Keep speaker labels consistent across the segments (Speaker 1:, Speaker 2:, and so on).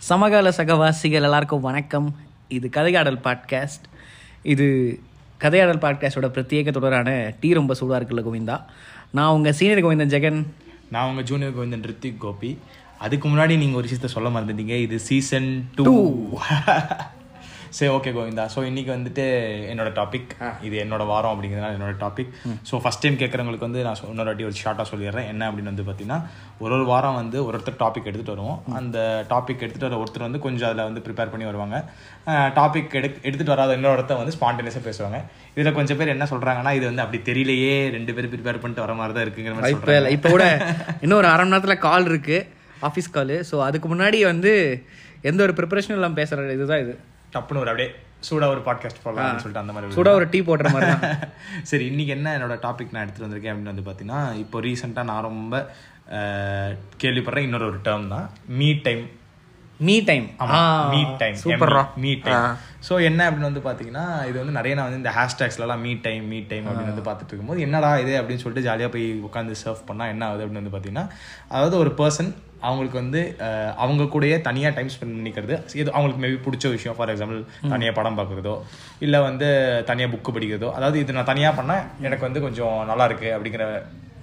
Speaker 1: சமகால சகவாசிகள் எல்லாருக்கும் வணக்கம். இது கதையாடல் பாட்காஸ்ட் இது கதையாடல் பாட்காஸ்டோட பிரத்யேக தொடரான டீ ரொம்ப சூடாக இருக்குல்ல கோவிந்தா. நான் உங்கள் சீனியர் கோவிந்தன் ஜெகன்.
Speaker 2: நான் உங்கள் ஜூனியர் கோவிந்தன் ரித்திக் கோபி. அதுக்கு முன்னாடி நீங்கள் ஒரு விஷயத்த சொல்ல மறந்துட்டீங்க. இது சீசன் டூ சரி ஓகே கோவிந்தா. ஸோ இன்னைக்கு வந்துட்டு என்னோட டாபிக் இது என்னோட வாரம் அப்படிங்கிறதுனால என்னோட டாபிக் ஸோ ஃபஸ்ட் டைம் கேட்குறவங்களுக்கு வந்து நான் இன்னொரு வாட்டி ஒரு ஷார்ட்டாக சொல்லிடுறேன். என்ன அப்படின்னு வந்து பார்த்தீங்கன்னா ஒரு ஒரு வாரம் வந்து ஒரு ஒருத்தர் டாபிக் எடுத்துகிட்டு வருவோம். அந்த டாபிக் எடுத்துகிட்டு வர ஒருத்தர் வந்து கொஞ்சம் அதில் வந்து ப்ரிப்பேர் பண்ணி வருவாங்க. டாபிக் எடு எடுத்துகிட்டு வராத இன்னொருத்தர் வந்து ஸ்பான்டேனியஸாக பேசுவாங்க. இதில் கொஞ்சம் பேர் என்ன சொல்கிறாங்கன்னா இது வந்து அப்படி தெரியலையே ரெண்டு பேர் ப்ரிப்பேர் பண்ணிட்டு வர மாதிரி தான் இருக்குங்கிற மாதிரி
Speaker 1: இப்போ இப்போ கூட இன்னும் ஒரு அரை மணி நேரத்தில் கால் இருக்குது ஆஃபீஸ் கால் ஸோ அதுக்கு முன்னாடி வந்து எந்த ஒரு ப்ரிப்பரேஷனும் இல்லாமல் பேசுகிற இதுதான் இது.
Speaker 2: டப்புன்னு ஒரு அப்படியே சூடா ஒரு பாட்காஸ்ட் போடலாம்னு சொல்லிட்டு அந்த மாதிரி
Speaker 1: சூடாக ஒரு டீ போடுற மாதிரி
Speaker 2: சரி இன்னைக்கு என்ன என்னோட டாபிக் நான் எடுத்துட்டு வந்திருக்கேன் அப்படின்னு வந்து பார்த்தீங்கன்னா இப்போ ரீசெண்டாக நான் ரொம்ப கேள்விப்படுறேன் இன்னொரு ஒரு டேர்ம் தான் me time
Speaker 1: me time
Speaker 2: me time
Speaker 1: சூப்பர்ரா
Speaker 2: மீ டைம் ஸோ என்ன அப்படின்னு வந்து பார்த்தீங்கன்னா இது வந்து நிறைய நான் வந்து இந்த ஹேஷ்டேக்ஸ்லாம் மீ டைம் மீ டைம் அப்படின்னு வந்து பார்த்துட்டு இருக்கும்போது என்னடா இது அப்படின்னு சொல்லிட்டு ஜாலியாக போய் உட்காந்து சர்வ் பண்ணால் என்ன ஆகுது அப்படின்னு வந்து பார்த்தீங்கன்னா அதாவது ஒரு பர்சன் அவங்களுக்கு வந்து அவங்க கூடயே தனியாக டைம் ஸ்பெண்ட் பண்ணிக்கிறது. இது அவங்களுக்கு மேபி பிடிச்ச விஷயம். ஃபார் எக்ஸாம்பிள் தனியாக படம் பார்க்குறதோ இல்லை வந்து தனியாக புக்கு படிக்கிறதோ. அதாவது இது நான் தனியாக பண்ணால் எனக்கு வந்து கொஞ்சம் நல்லா இருக்கு அப்படிங்கிற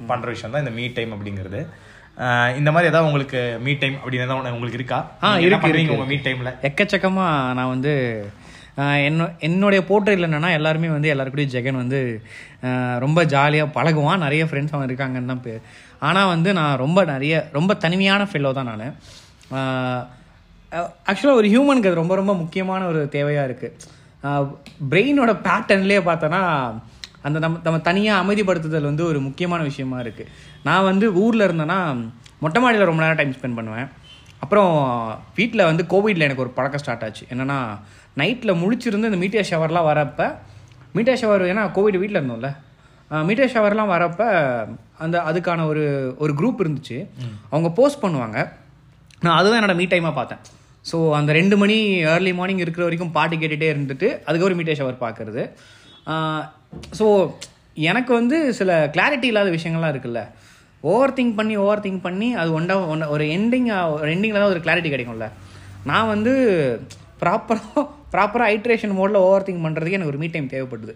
Speaker 2: பண்ணுற விஷயம் தான் இந்த மீ டைம் அப்படிங்கிறது. இந்த மாதிரி ஏதாவது உங்களுக்கு மீ டைம் அப்படின்னு உங்களுக்கு இருக்கா?
Speaker 1: ஆ, இருக்கு.
Speaker 2: உங்க மீ டைம்ல
Speaker 1: எக்கச்சக்கமாக நான் வந்து என்ன என்னுடைய போர்ட்ரேட்டில் என்னன்னா எல்லாருமே வந்து எல்லாருக்கூடயும் ஜெகன் வந்து ரொம்ப ஜாலியாக பழகுவான். நிறைய ஃப்ரெண்ட்ஸ் அவன் இருக்காங்கன்னு தான் பேர். ஆனால் வந்து நான் ரொம்ப நிறைய ரொம்ப தனிமையான ஃபெல்லோ தான் நான். ஆக்சுவலாக ஒரு ஹியூமனுக்கு அது ரொம்ப ரொம்ப முக்கியமான ஒரு தேவையாக இருக்குது பிரெயினோட பேட்டர்ன்லேயே பார்த்தோன்னா அந்த நம்ம நம்ம தனியாக அமைதிப்படுத்துதல் வந்து ஒரு முக்கியமான விஷயமா இருக்குது நான் வந்து ஊரில் இருந்தேன்னா மொட்டை மாடியில் ரொம்ப நேரம் டைம் ஸ்பெண்ட் பண்ணுவேன். அப்புறம் வீட்டில் வந்து கோவிடில் எனக்கு ஒரு பழக்கம் ஸ்டார்ட் ஆச்சு. என்னென்னா நைட்டில் முழிச்சிருந்து இந்த மீட்டியா ஷவர்லாம் வரப்போ மீட்டியா ஷவர் ஏன்னா கோவிட் வீட்டில் இருந்தோம்ல. மீட்டியா ஷவர்லாம் வரப்போ அந்த அதுக்கான ஒரு ஒரு குரூப் இருந்துச்சு. அவங்க போஸ்ட் பண்ணுவாங்க. நான் அதுதான் என்னோட மீட் டைமாக பார்த்தேன். ஸோ அந்த ரெண்டு மணி ஏர்லி மார்னிங் இருக்கிற வரைக்கும் பாட்டு கேட்டுகிட்டே இருந்துட்டு அதுக்கப்புறம் மீட்டியா ஷவர் பார்க்குறது. ஸோ எனக்கு வந்து சில கிளாரிட்டி இல்லாத விஷயங்கள்லாம் இருக்குல்ல. ஓவர் திங்க் பண்ணி ஓவர் திங்க் பண்ணி அது ஒன்றா ஒன் ஒரு எண்டிங் ஒரு எண்டிங்கில் தான் ஒரு கிளாரிட்டி கிடைக்கும்ல. நான் வந்து ப்ராப்பராக ப்ராப்பராக ஐட்ரேஷன் மோடில் ஓவர் திங்க் பண்ணுறதுக்கு எனக்கு ஒரு மீ டைம் தேவைப்படுது.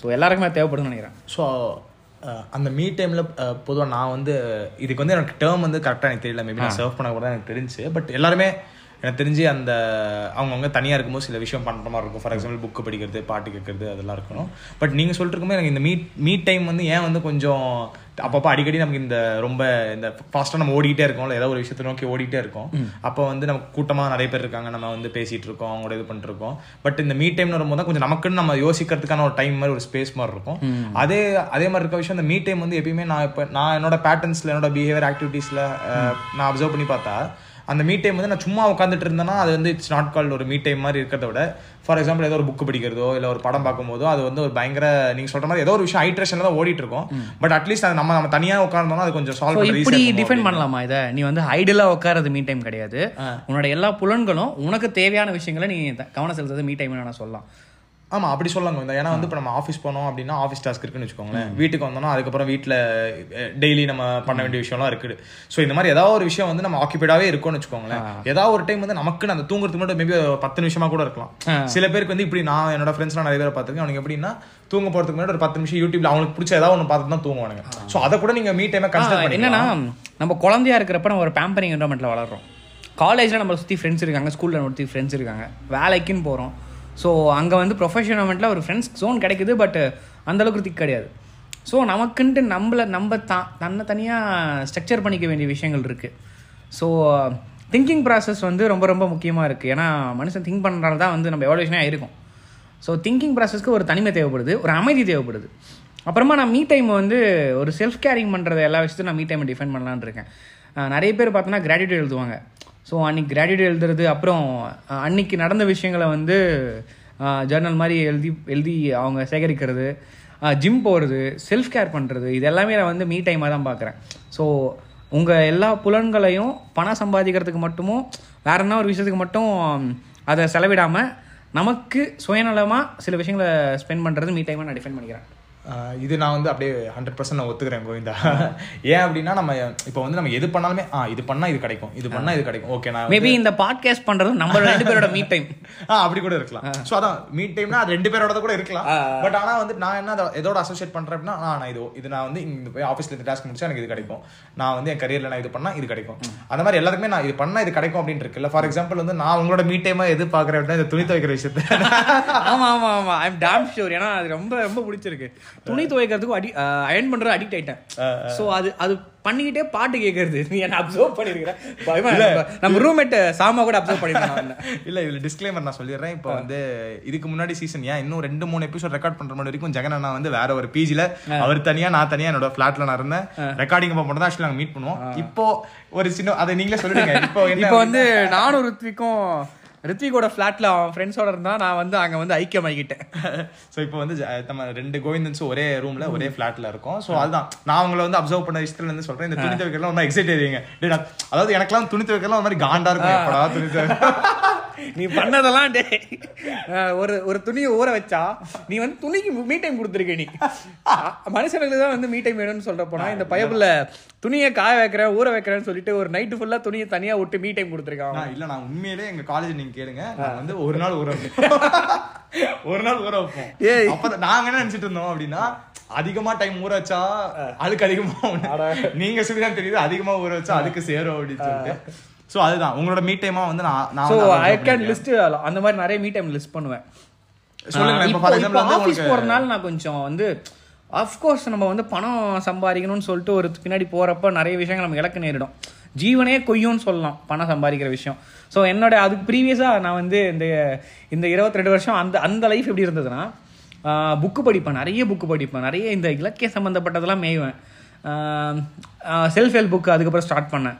Speaker 1: ஸோ எல்லாருக்குமே தேவைப்படுதுன்னு நினைக்கிறேன்.
Speaker 2: ஸோ அந்த மீ டைமில் பொதுவாக நான் வந்து இதுக்கு வந்து எனக்கு டேர்ம் வந்து கரெக்டாக எனக்கு தெரியல. மேபி நான் சர்வ் பண்ண கூட எனக்கு தெரிஞ்சு பட் எல்லாருமே எனக்கு தெரிஞ்சு அந்த அவங்கவுங்க தனியாக இருக்கும்போது சில விஷயம் பண்ணுற மாதிரி இருக்கும். ஃபார் எக்ஸாம்பிள் புக்கு படிக்கிறது பாட்டு கேட்கறது அதெல்லாம் இருக்கணும். பட் நீங்கள் சொல்லிட்டு இருக்கும்போது எனக்கு இந்த மீட் மீட் டைம் வந்து ஏன் வந்து கொஞ்சம் அப்பப்போ அடிக்கடி நமக்கு இந்த ரொம்ப இந்த ஃபாஸ்ட்டாக நம்ம ஓடிக்கிட்டே இருக்கோம்ல ஏதோ ஒரு விஷயத்தை நோக்கி ஓடிட்டே இருக்கோம். அப்போ வந்து நமக்கு கூட்டமாக நிறைய பேர் இருக்காங்க நம்ம வந்து பேசிகிட்டு இருக்கோம் அவங்களோட இது பண்ணிட்டு இருக்கோம். பட் இந்த மீட் டைம்னு வரும்போது தான் கொஞ்சம் நமக்குன்னு நம்ம யோசிக்கிறதுக்கான ஒரு டைம் மாதிரி ஒரு ஸ்பேஸ் மாதிரி இருக்கும். அதே அதே மாதிரி இருக்க விஷயம் இந்த மீட் டைம் வந்து எப்பயுமே நான் இப்போ நான் என்னோட பேட்டர்ன்ஸில் என்னோட பிஹேவியர் ஆக்டிவிட்டீஸில் நான் அப்சர்வ் பண்ணி பார்த்தா அந்த மீட் டைம் வந்து நான் சும்மா உட்காந்துட்டு இருந்தேன்னா அது வந்து இட்ஸ் நாட் கால்ட் ஒரு மீட் டைம் மாதிரி இருக்கிறத விட ஃபார் எக்ஸாம்பிள் ஏதோ ஒரு புக் படிக்கிறதோ இல்லை ஒரு படம் பார்க்கும்போதோ அது வந்து ஒரு பயங்கர நீங்கள் சொல்ற மாதிரி ஏதோ ஒரு விஷயம் ஹைட்ரேஷனில் தான் ஓடிட்டு இருக்கோம். பட் அட்லீஸ்ட் அது நம்ம நம்ம தனியாக உட்கார்ந்தோம்னா அது கொஞ்சம் சால்வ்
Speaker 1: இப்படி டிஃபைன் பண்ணலாமா இதை? நீ வந்து ஐடலாக உட்காரது மீ டைம் கிடையாது. உன்னோட எல்லா புலன்களும் உனக்கு தேவையான விஷயங்களை நீ கவனம் செலுத்துறது மீ டைம்னு நான் சொல்லலாம்.
Speaker 2: ஆமா அப்படி சொல்லலாம் இந்த ஏன்னா வந்து இப்போ நம்ம ஆஃபீஸ் போனோம் அப்படின்னா ஆஃபீஸ் டாஸ்க் இருக்குன்னு வச்சுக்கோங்களேன். வீட்டுக்கு வந்தோம்னா அதுக்கப்புறம் வீட்டில் டெய்லி நம்ம பண்ண வேண்டிய விஷயம்லாம் இருக்குது. ஸோ இந்த மாதிரி ஏதாவது ஒரு விஷயம் வந்து நம்ம ஆக்கியபைடாவே இருக்கும்னு வச்சுக்கோங்களேன். ஏதாவது ஒரு டைம் வந்து நமக்குன்னு அந்த தூங்குறதுக்கு மட்டும் மேபி பத்து நிமிஷமா கூட இருக்கலாம். சில பேருக்கு வந்து இப்படி நான் என்னோட ஃப்ரெண்ட்ஸ்லாம் நிறைய பேர் பார்த்துருக்கேன். அவனுக்கு எப்படின்னா தூங்க போறதுக்கு முன்னாடி ஒரு பத்து நிமிஷம் யூடியூப்ல அவங்களுக்கு பிடிச்ச ஏதாவது ஒன்று பார்த்து தான் தூங்குவானுங்க. ஸோ அதை கூட நீங்க மீ டைமை கன்சிடர் பண்ணி
Speaker 1: என்னன்னா நம்ம குழந்தையா இருக்கிறப்ப நம்ம ஒரு பேம்பரிங் என்வரன்மெண்ட்ல வளர்றோம். காலேஜில் நம்ம சுற்றி ஃப்ரெண்ட்ஸ் இருக்காங்க ஸ்கூலில் நம்ம சுற்றி ஃப்ரெண்ட்ஸ் இருக்காங்க. வேலைக்குன்னு போகிறோம் ஸோ அங்கே வந்து ப்ரொஃபஷனல் ஒரு ஃப்ரெண்ட்ஸ் ஜோன் கிடைக்குது பட் அந்தளவுக்கு திக் கிடையாது. ஸோ நமக்குன்ட்டு நம்மள நம்ம தான் தன்னை தனியாக ஸ்ட்ரக்சர் பண்ணிக்க வேண்டிய விஷயங்கள் இருக்குது ஸோ திங்கிங் ப்ராசஸ் வந்து ரொம்ப ரொம்ப முக்கியமாக இருக்குது ஏன்னா மனுஷன் திங்க் பண்ணுறது தான் வந்து நம்ம எவ்வளோ இருக்கும். ஸோ திங்கிங் ப்ராசஸ்க்கு ஒரு தனிமை தேவைப்படுது ஒரு அமைதி தேவைப்படுது. அப்புறமா நான் மீ டைம் வந்து ஒரு செல்ஃப் கேரிங் பண்ணுறது எல்லா விஷயத்தையும் நான் மீ டைமை டிஃபைன் பண்ணலான்னு இருக்கேன். நிறைய பேர் பார்த்தோன்னா கிராட்டிடியூட் எழுதுவாங்க. ஸோ அன்னைக்கு கிராட்டிடியூட் எழுதுறது அப்புறம் அன்னைக்கு நடந்த விஷயங்களை வந்து ஜேர்னல் மாதிரி எழுதி எழுதி அவங்க சேகரிக்கிறது ஜிம் போகிறது செல்ஃப் கேர் பண்ணுறது இது எல்லாமே நான் வந்து மீ டைமாக தான் பார்க்குறேன் ஸோ உங்கள் எல்லா புலன்களையும் பணம் சம்பாதிக்கிறதுக்கு மட்டுமும் வேற என்ன ஒரு விஷயத்துக்கு மட்டும் அதை செலவிடாமல் நமக்கு சுயநலமாக சில விஷயங்களை ஸ்பெண்ட் பண்ணுறது மீ டைமாக நான் டிஃபைன் பண்ணிக்கிறேன்.
Speaker 2: இது நான் வந்து அப்படியே ஹண்ட்ரட் பர்சன்ட் நான் ஒத்துக்கிறேன் கோவிந்தா. ஏன் அப்படின்னா நம்ம இப்போ வந்து நம்ம எது பண்ணாலுமே ஆ இது பண்ணா இது கிடைக்கும் இது பண்ணா இது கிடைக்கும். ஓகே நான்
Speaker 1: மேபி இந்த பாட்காஸ்ட் பண்றதும் நம்ம ரெண்டு பேரோட மீட் டைம்
Speaker 2: ஆ அப்படி கூட இருக்கலாம். ஸோ அதான் மீட் டைம்னா அது ரெண்டு பேரோட கூட இருக்கலாம். பட் ஆனா வந்து நான் என்ன எதோட அசோசியேட் பண்றேன் அப்படின்னா நான் இது இது நான் வந்து இங்க போய் ஆஃபீஸ்ல இந்த டாஸ்க் முடிச்சா எனக்கு இது கிடைக்கும். நான் வந்து என் கரியர்ல நான் இது பண்ணா இது கிடைக்கும். அந்த மாதிரி எல்லாருக்குமே நான் இது பண்ணா இது கிடைக்கும் அப்படின்னு இருக்குல்ல ஃபார் எக்ஸாம்பிள் வந்து நான் உங்களோட மீட் டைமா எது பாக்குறேன் அப்படின்னா இந்த துணி துவைக்கிற விஷயத்த.
Speaker 1: ஆமா ஆமா ஆமா. ஐ எம் டேம் ஷூர் ஏன்னா அது ரொம்ப ரொம்ப பிடிச்சிருக்கு. துணி துவைக்கிறதுக்கும் அடி அயன் பண்றது அடிக்ட் ஆயிட்டேன். சோ அது அது பண்ணிக்கிட்டே பாட்டு கேட்கறது நீ என்ன அப்சர்வ் பண்ணிருக்கிற? பயமா இருக்கு. நம்ம ரூம்மேட் சாமா கூட அப்சர்வ் பண்ணிருக்கேன்
Speaker 2: இல்ல இதுல டிஸ்க்ளைமர் நான் சொல்லிடுறேன். இப்போ வந்து இதுக்கு முன்னாடி சீசன் ஏன் இன்னும் ரெண்டு மூணு எபிசோட் ரெக்கார்ட் பண்ற மாதிரி வரைக்கும் ஜெகன் அண்ணா வந்து வேற ஒரு பிஜில அவர் தனியா நான் தனியா என்னோட ஃபிளாட்ல நான் இருந்தேன். ரெக்கார்டிங் மட்டும் தான் ஆக்சுவலி நாங்க மீட் பண்ணுவோம். இப்போ ஒரு சின்ன அதை நீங்களே சொல்லிடுங்க. இப்போ
Speaker 1: இப்போ வந்து நானும் ரித்விக்கும் ரித்விகோட ஃபிளாட்ல அவன் ஃப்ரெண்ட்ஸோட இருந்தா நான் வந்து அங்க வந்து ஐக்கியம் ஆகிட்டேன்
Speaker 2: ஸோ இப்போ வந்து நம்ம ரெண்டு கோவிந்தன்ஸும் ஒரே ரூம்ல ஒரே ஃபிளாட்ல இருக்கோம். ஸோ அதுதான். நான் உங்களை வந்து அப்சர்வ் பண்ண விஷயத்துல இருந்து சொல்றேன். இந்த துணி துவைக்கலாம் ரொம்ப எக்ஸைட் ஆயிருவீங்க அதாவது எனக்கெல்லாம் துணி துவைக்கலாம் ஒரு மாதிரி காண்டா இருக்கும். எப்படா துணி துவை
Speaker 1: நீ பண்ணதெல்லாம் டே ஒரு ஒரு துணியை ஊற வச்சா நீ வந்து துணிக்கு மீ டைம் கொடுத்துருக்க நீ. மனுஷனுக்கு தான் வந்து மீ டைம் வேணும்னு சொல்ற போனா இந்த பயப்புல துணியை காய வைக்கிறேன் ஊற வைக்கிறேன்னு சொல்லிட்டு ஒரு நைட்டு ஃபுல்லா துணியை தனியா விட்டு மீ டைம் கொடுத்துருக்கான்.
Speaker 2: இல்ல நான் உண்மையிலே எங்க காலேஜ் நீங்க கேளுங்க. நான் வந்து ஒரு நாள் ஊற ஒரு நாள் ஊற வைப்போம்.
Speaker 1: ஏய்.
Speaker 2: அப்ப நாங்க என்ன நினைச்சிட்டு இருந்தோம் அப்படின்னா அதிகமா டைம் ஊற வச்சா அதுக்கு அதிகமா. நீங்க சொல்லிதான் தெரியுது அதிகமா ஊற வச்சா அதுக்கு சேரும் அப்படின்னு சொல்லிட்டு. சோ அதுதான். உங்களோட மீட் டைமா வந்து நான் நான்
Speaker 1: ஸோ ஐ கேன். லிஸ்ட் அந்த மாதிரி நிறைய மீ டைம் லிஸ்ட் பண்ணுவேன்.
Speaker 2: சொல்லுங்க இப்போ ஃபார் எக்ஸாம்பிள் வந்து
Speaker 1: ஆஃபீஸ் போறதுனால நான் கொஞ்சம் வந்து அஃப்கோர்ஸ் நம்ம வந்து பணம் சம்பாதிக்கணும்னு சொல்லிட்டு ஒரு பின்னாடி போறப்ப நிறைய விஷயங்கள் நம்ம இழக்க நேரிடும். ஜீவனே கொய்யும்னு சொல்லலாம் பணம் சம்பாதிக்கிற விஷயம். ஸோ என்னோட அதுக்கு ப்ரீவியஸாக நான் வந்து இந்த இந்த இருபத்தி ரெண்டு வருஷம் அந்த அந்த லைஃப் எப்படி இருந்ததுன்னா புக்கு படிப்பேன். நிறைய புக்கு படிப்பேன். நிறைய இந்த இலக்கிய சம்மந்தப்பட்டதெல்லாம் மேய்வேன். செல்ஃப் ஹெல்ப் புக் அதுக்கப்புறம் ஸ்டார்ட் பண்ணேன்.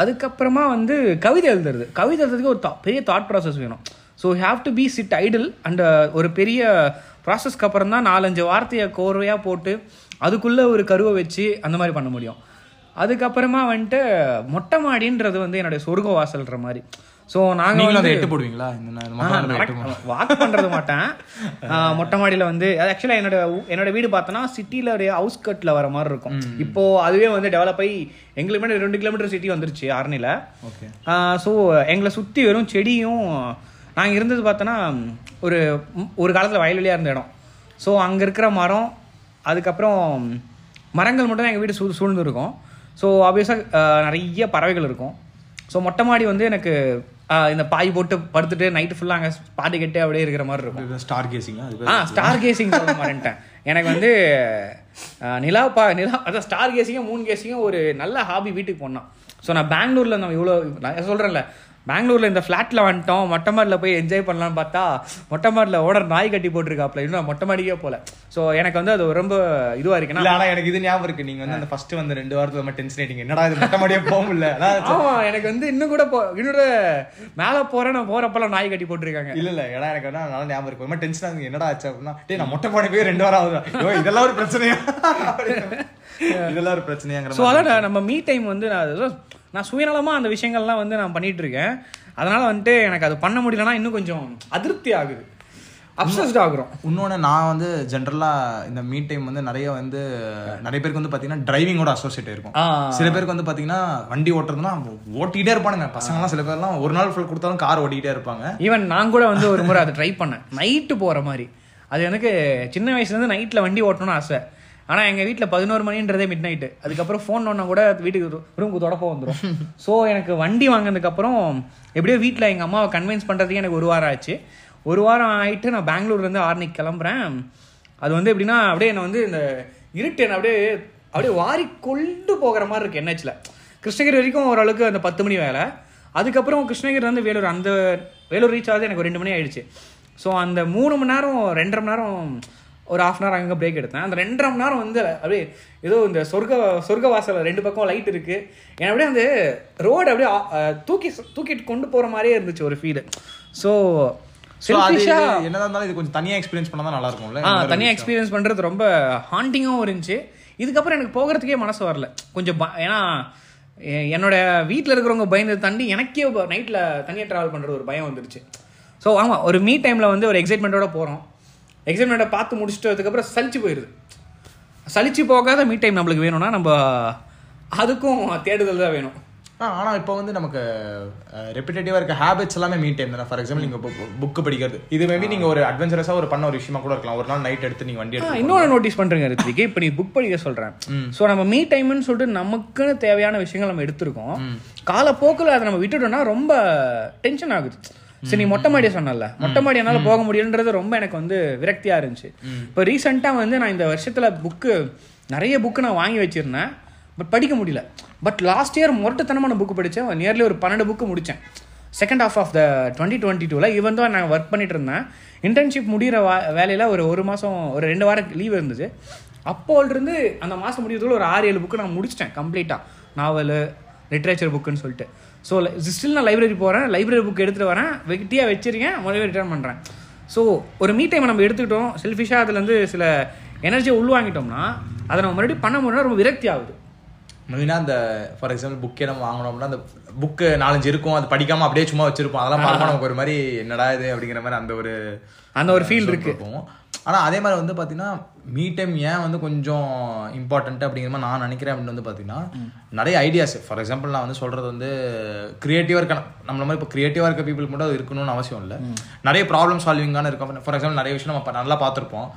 Speaker 1: அதுக்கப்புறமா வந்து கவிதை எழுதுறது. கவிதை எழுதுறதுக்கு ஒரு பெரிய தாட் ப்ராசஸ் வேணும். So have to be sit idle and ஒரு பெரிய ப்ராசஸ்க்கு அப்புறம் தான் நாலஞ்சு வார்த்தையை கோர்வையாக போட்டு அதுக்குள்ளே ஒரு கருவை வச்சு அந்த மாதிரி பண்ண முடியும். அதுக்கப்புறமா வந்துட்டு மொட்டை மாடின்றது வந்து என்னுடைய சொர்க்க வாசல்ன்ற மாதிரி. ஸோ நாங்கள் வந்து
Speaker 2: அதை எட்டு போடுவீங்களா.
Speaker 1: வாக் பண்றது மாட்டேன். மொட்டை மாடியில வந்து ஆக்சுவலா என்னோட ஊ- என்னோட வீடு பார்த்தோன்னா சிட்டில ஒரு அவுஸ்கட்ல வர மாதிரி இருக்கும். இப்போ அதுவே வந்து டெவலப் ஆகி எங்களுக்கு முன்னாடி ரெண்டு கிலோமீட்டர் சிட்டி வந்துருச்சு ஆர்னில
Speaker 2: ஓகே.
Speaker 1: ஸோ எங்களை சுற்றி வெறும் செடியும் நாங்கள் இருந்தது பார்த்தோன்னா ஒரு ஒரு காலத்தில் வயல்வெளியாக இருந்த இடம். ஸோ அங்கே இருக்கிற மரம் அதுக்கப்புறம் மரங்கள் மட்டும் தான் எங்கள் வீடு சூழ் சூழ்ந்து இருக்கும் ஸோ ஆப்வியஸாக நிறைய பறவைகள் இருக்கும். ஸோ மொட்டை மாடி வந்து எனக்கு இந்த பாய் போட்டு படுத்துட்டு நைட்டு ஃபுல்லாக அங்கே பாட்டு கேட்டு அப்படியே இருக்கிற மாதிரி இருக்கும்.
Speaker 2: ஸ்டார் கேசிங்கா அது
Speaker 1: ஆ? ஸ்டார் கேசிங் சொல்ல மாட்டேன்ட்டேன் எனக்கு வந்து நிலா பா நிலா அதான் ஸ்டார் கேசிங்கும் மூன் கேசிங்கும் ஒரு நல்ல ஹாபி வீட்டுக்கு போனான் ஸோ நான் பெங்களூரில் நம்ம இவ்வளோ நான் சொல்கிறேன்ல பெங்களூர்ல இந்த ஃப்ளாட்டில் வந்துட்டோம். மொட்டை மாடியில் போய் என்ஜாய் பண்ணலாம்னு பார்த்தா மொட்டை மாடியில் ஓடர் நாய் கட்டி போட்டிருக்காப்ல. இன்னும் மொட்டை மாடிக்கே போல. ஸோ எனக்கு வந்து அது ரொம்ப இதுவாக இருக்குன்னா
Speaker 2: இல்ல ஆனா எனக்கு இது ஞாபகம் இருக்கு. நீங்க வந்து அந்த ஃபர்ஸ்ட் வந்து ரெண்டு வாரத்துல நம்ம டென்ஷன் ஆயிட்டீங்க. என்னடா இது மொட்டை மாடியே போக முடியல? அதான்
Speaker 1: ஆமா எனக்கு வந்து இன்னும் கூட போ இன்னொரு மேலே போகிறேன் நான் போகிறப்பெல்லாம் நாய் கட்டி போட்டிருக்காங்க.
Speaker 2: இல்ல இல்ல. ஏன்னா எனக்கு வந்து நல்லா ஞாபகம் இருக்கு. ஒரு மாதிரி டென்ஷன் ஆகுது என்னடா ஆச்சு அப்படின்னா டேய் நான் மொட்டை மாடி போய் ரெண்டு வாரம் ஆகுது இதெல்லாம் ஒரு பிரச்சனையா? இதெல்லாம் ஒரு பிரச்சனையாங்கிற
Speaker 1: ஸோ அதான் நம்ம மீ டைம் வந்து நான் நான் சுயநலமாக அந்த விஷயங்கள்லாம் வந்து நான் பண்ணிட்டு இருக்கேன் அதனால வந்துட்டு எனக்கு அது பண்ண முடியலன்னா இன்னும் கொஞ்சம் அதிருப்தி ஆகுது. அப்சஸ்ட் ஆகுறோம்.
Speaker 2: இன்னொன்று நான் வந்து ஜென்ரலாக இந்த மீட் டைம் வந்து நிறைய வந்து நிறைய பேருக்கு வந்து பார்த்தீங்கன்னா டிரைவிங்கோட அசோசியேட் இருக்கும். சில பேருக்கு வந்து பார்த்தீங்கன்னா வண்டி ஓட்டுறதுனா ஓட்டிகிட்டே இருப்பானுங்க. பசங்கலாம் சில பேர்லாம் ஒரு நாள் ஃபுல் கொடுத்தாலும் கார் ஓட்டிகிட்டே இருப்பாங்க.
Speaker 1: ஈவன் நான் கூட வந்து ஒரு முறை அதை ட்ரை பண்ணேன். நைட்டு போகிற மாதிரி. அது எனக்கு சின்ன வயசுலேருந்து நைட்டில் வண்டி ஓட்டணும்னு ஆசை. ஆனால் எங்கள் வீட்டில் பதினோரு மணின்றதே மிட் நைட்டு அதுக்கப்புறம் ஃபோன் ஒன்றா கூட வீட்டுக்கு ரூமுக்கு தொடப்ப வந்துடும் ஸோ எனக்கு வண்டி வாங்கினதுக்கப்புறம் எப்படியோ வீட்டில் எங்கள் அம்மாவை கன்வின்ஸ் பண்ணுறதுக்கு எனக்கு ஒரு வாரம் ஆச்சு. ஒரு வாரம் ஆயிட்டு நான் பெங்களூர்லேருந்து ஆர்னிக்கு கிளம்புறேன். அது வந்து எப்படின்னா அப்படியே என்னை வந்து இந்த இருட்டு என்னை அப்படியே அப்படியே வாரி கொண்டு போகிற மாதிரி இருக்கு என்ஹெச்சில் கிருஷ்ணகிரி வரைக்கும் ஓரளவுக்கு அந்த பத்து மணி வேலை. அதுக்கப்புறம் கிருஷ்ணகிரி வந்து வேலூர் அந்த வேலூர் ரீச் ஆகுது எனக்கு ரெண்டு மணி ஆயிடுச்சு. ஸோ அந்த மூணு மணி நேரம் ரெண்டரை மணி நேரம் ஒரு ஹாஃப் அன் ஹவர் அங்கே பிரேக் எடுத்தேன். அந்த ரெண்டரை மணி நேரம் வந்து அப்படியே ஏதோ இந்த சொர்க்க சொர்க்க வாசல் ரெண்டு பக்கம் லைட் இருக்கு. எனக்கு அப்படியே அந்த ரோடு அப்படியே தூக்கி தூக்கிட்டு கொண்டு போகிற மாதிரியே இருந்துச்சு ஒரு ஃபீல் ஸோ
Speaker 2: என்னதான் இருந்தாலும் இது கொஞ்சம் தனியாக எக்ஸ்பீரியன்ஸ் பண்ணால் தான் நல்லா இருக்கும்ல
Speaker 1: ஆ தனியாக எக்ஸ்பீரியன்ஸ் பண்ணுறது ரொம்ப ஹாண்டிங்காகவும் இருந்துச்சு. இதுக்கப்புறம் எனக்கு போகிறதுக்கே மனசு வரல. கொஞ்சம் ஏன்னா என்னோட வீட்டில் இருக்கிறவங்க பயந்ததை தாண்டி எனக்கே நைட்டில் தனியாக ட்ராவல் பண்ணுறது ஒரு பயம் வந்துருச்சு. ஸோ ஆமாம் ஒரு மீ டைமில் வந்து ஒரு எக்ஸைட்மெண்ட்டோட போகிறோம் எக்ஸாமினேட்டை பார்த்து முடிச்சிட்டதுக்கப்புறம் சலிச்சு போயிடுது சலிச்சு போகாத மீ டைம் நம்மளுக்கு வேணும்னா நம்ம அதுக்கும் தேடுதல் தான் வேணும்.
Speaker 2: ஆ, ஆனா இப்போ வந்து நமக்கு ரெப்பிடேட்டிவா இருக்க ஹேபிட்ஸ் எல்லாமே மீ டைம் தானே. ஃபார் எக்ஸாம்பிள் நீங்க புக் படிக்கிறது. இது மேபி நீங்க ஒரு அட்வென்ச்சரஸா ஒரு பண்ண ஒரு விஷயமா கூட இருக்கலாம். ஒரு நாள் நைட் எடுத்து நீங்க வண்டி எடுத்து
Speaker 1: இன்னொன்று நோட்டீஸ் பண்ணுறேங்க ரித்விக்கு இப்போ நீ புக் படிக்க சொல்கிறேன் ஸோ நம்ம மீ டைம்னு சொல்லிட்டு நமக்குன்னு தேவையான விஷயங்கள் நம்ம எடுத்திருக்கோம். காலப்போக்கில் அதை நம்ம விட்டுட்டோம்னா ரொம்ப டென்ஷன் ஆகுது. சரி நீ மொட்டை மாடியை சொன்னல மொட்டை மாடி என்னால் போக முடியுன்றது ரொம்ப எனக்கு வந்து விரக்தியாக இருந்துச்சு. இப்போ ரீசெண்டாக வந்து நான் இந்த வருஷத்தில் புக்கு நிறைய புக்கு நான் வாங்கி வச்சிருந்தேன். பட் படிக்க முடியல. பட் லாஸ்ட் இயர் முரட்டுத்தனமான புக்கு படித்தேன் நியர்லி ஒரு பன்னெண்டு புக்கு முடித்தேன் second half of the twenty twenty டூவில் ஈவன் தான் நான் ஒர்க் பண்ணிட்டு இருந்தேன் இன்டர்ன்ஷிப் முடிகிற வா வேலையில் ஒரு ஒரு மாதம் ஒரு ரெண்டு வாரம் லீவ் இருந்துச்சு அப்போலிருந்து அந்த மாதம் முடியறதுக்குள்ள ஒரு ஆறு ஏழு புக்கு நான் முடிச்சிட்டேன் கம்ப்ளீட்டாக நாவல் லிட்ரேச்சர் புக்குன்னு சொல்லிட்டு. ஸோ ஸ்டில் நான் லைப்ரரி போகிறேன் லைப்ரரி புக் எடுத்துகிட்டு வரேன் வெட்டியாக வச்சிருக்கேன் முதல்ல ரிட்டர்ன் பண்ணுறேன் ஸோ ஒரு மீ டைமை நம்ம எடுத்துக்கிட்டோம் செல்ஃபிஷாக அதுலேருந்து சில எனர்ஜியை உள்வாங்கிட்டோம்னா அதை நம்ம மறுபடியும் பண்ண முடியல ரொம்ப விரக்தி ஆகுது.
Speaker 2: மெயினா அந்த ஃபார் எக்ஸாம்பிள் புக்கே நம்ம வாங்கினோம்னா அந்த புக்கு நாலஞ்சு இருக்கும் அது படிக்காம அப்படியே சும்மா வச்சிருப்போம். அதெல்லாம் பார்க்கும்போது நமக்கு ஒரு மாதிரி என்னடா இது அப்படிங்கிற மாதிரி அந்த ஒரு
Speaker 1: அந்த ஒரு ஃபீல் இருக்கு.
Speaker 2: இருக்கும் ஆனா அதே மாதிரி வந்து பாத்தீங்கன்னா மீ டைம் ஏன் வந்து கொஞ்சம் இம்பார்ட்டன்ட் அப்படிங்கிற மாதிரி நான் நினைக்கிறேன் அப்படின்னு வந்து பாத்தீங்கன்னா நிறைய ஐடியாஸ் ஃபார் எக்ஸாம்பிள் நான் வந்து சொல்றது வந்து கிரியேட்டிவா இருக்க நம்மள மாதிரி இப்போ கிரியேட்டிவா இருக்க பீப்புள் மட்டும் அது இருக்கணும்னு அவசியம் இல்லை. நிறைய ப்ராப்ளம் சால்விங்கான இருக்கும். ஃபார் எக்ஸாம்பிள் நிறைய விஷயம் நம்ம நல்லா பார்த்துருப்போம்.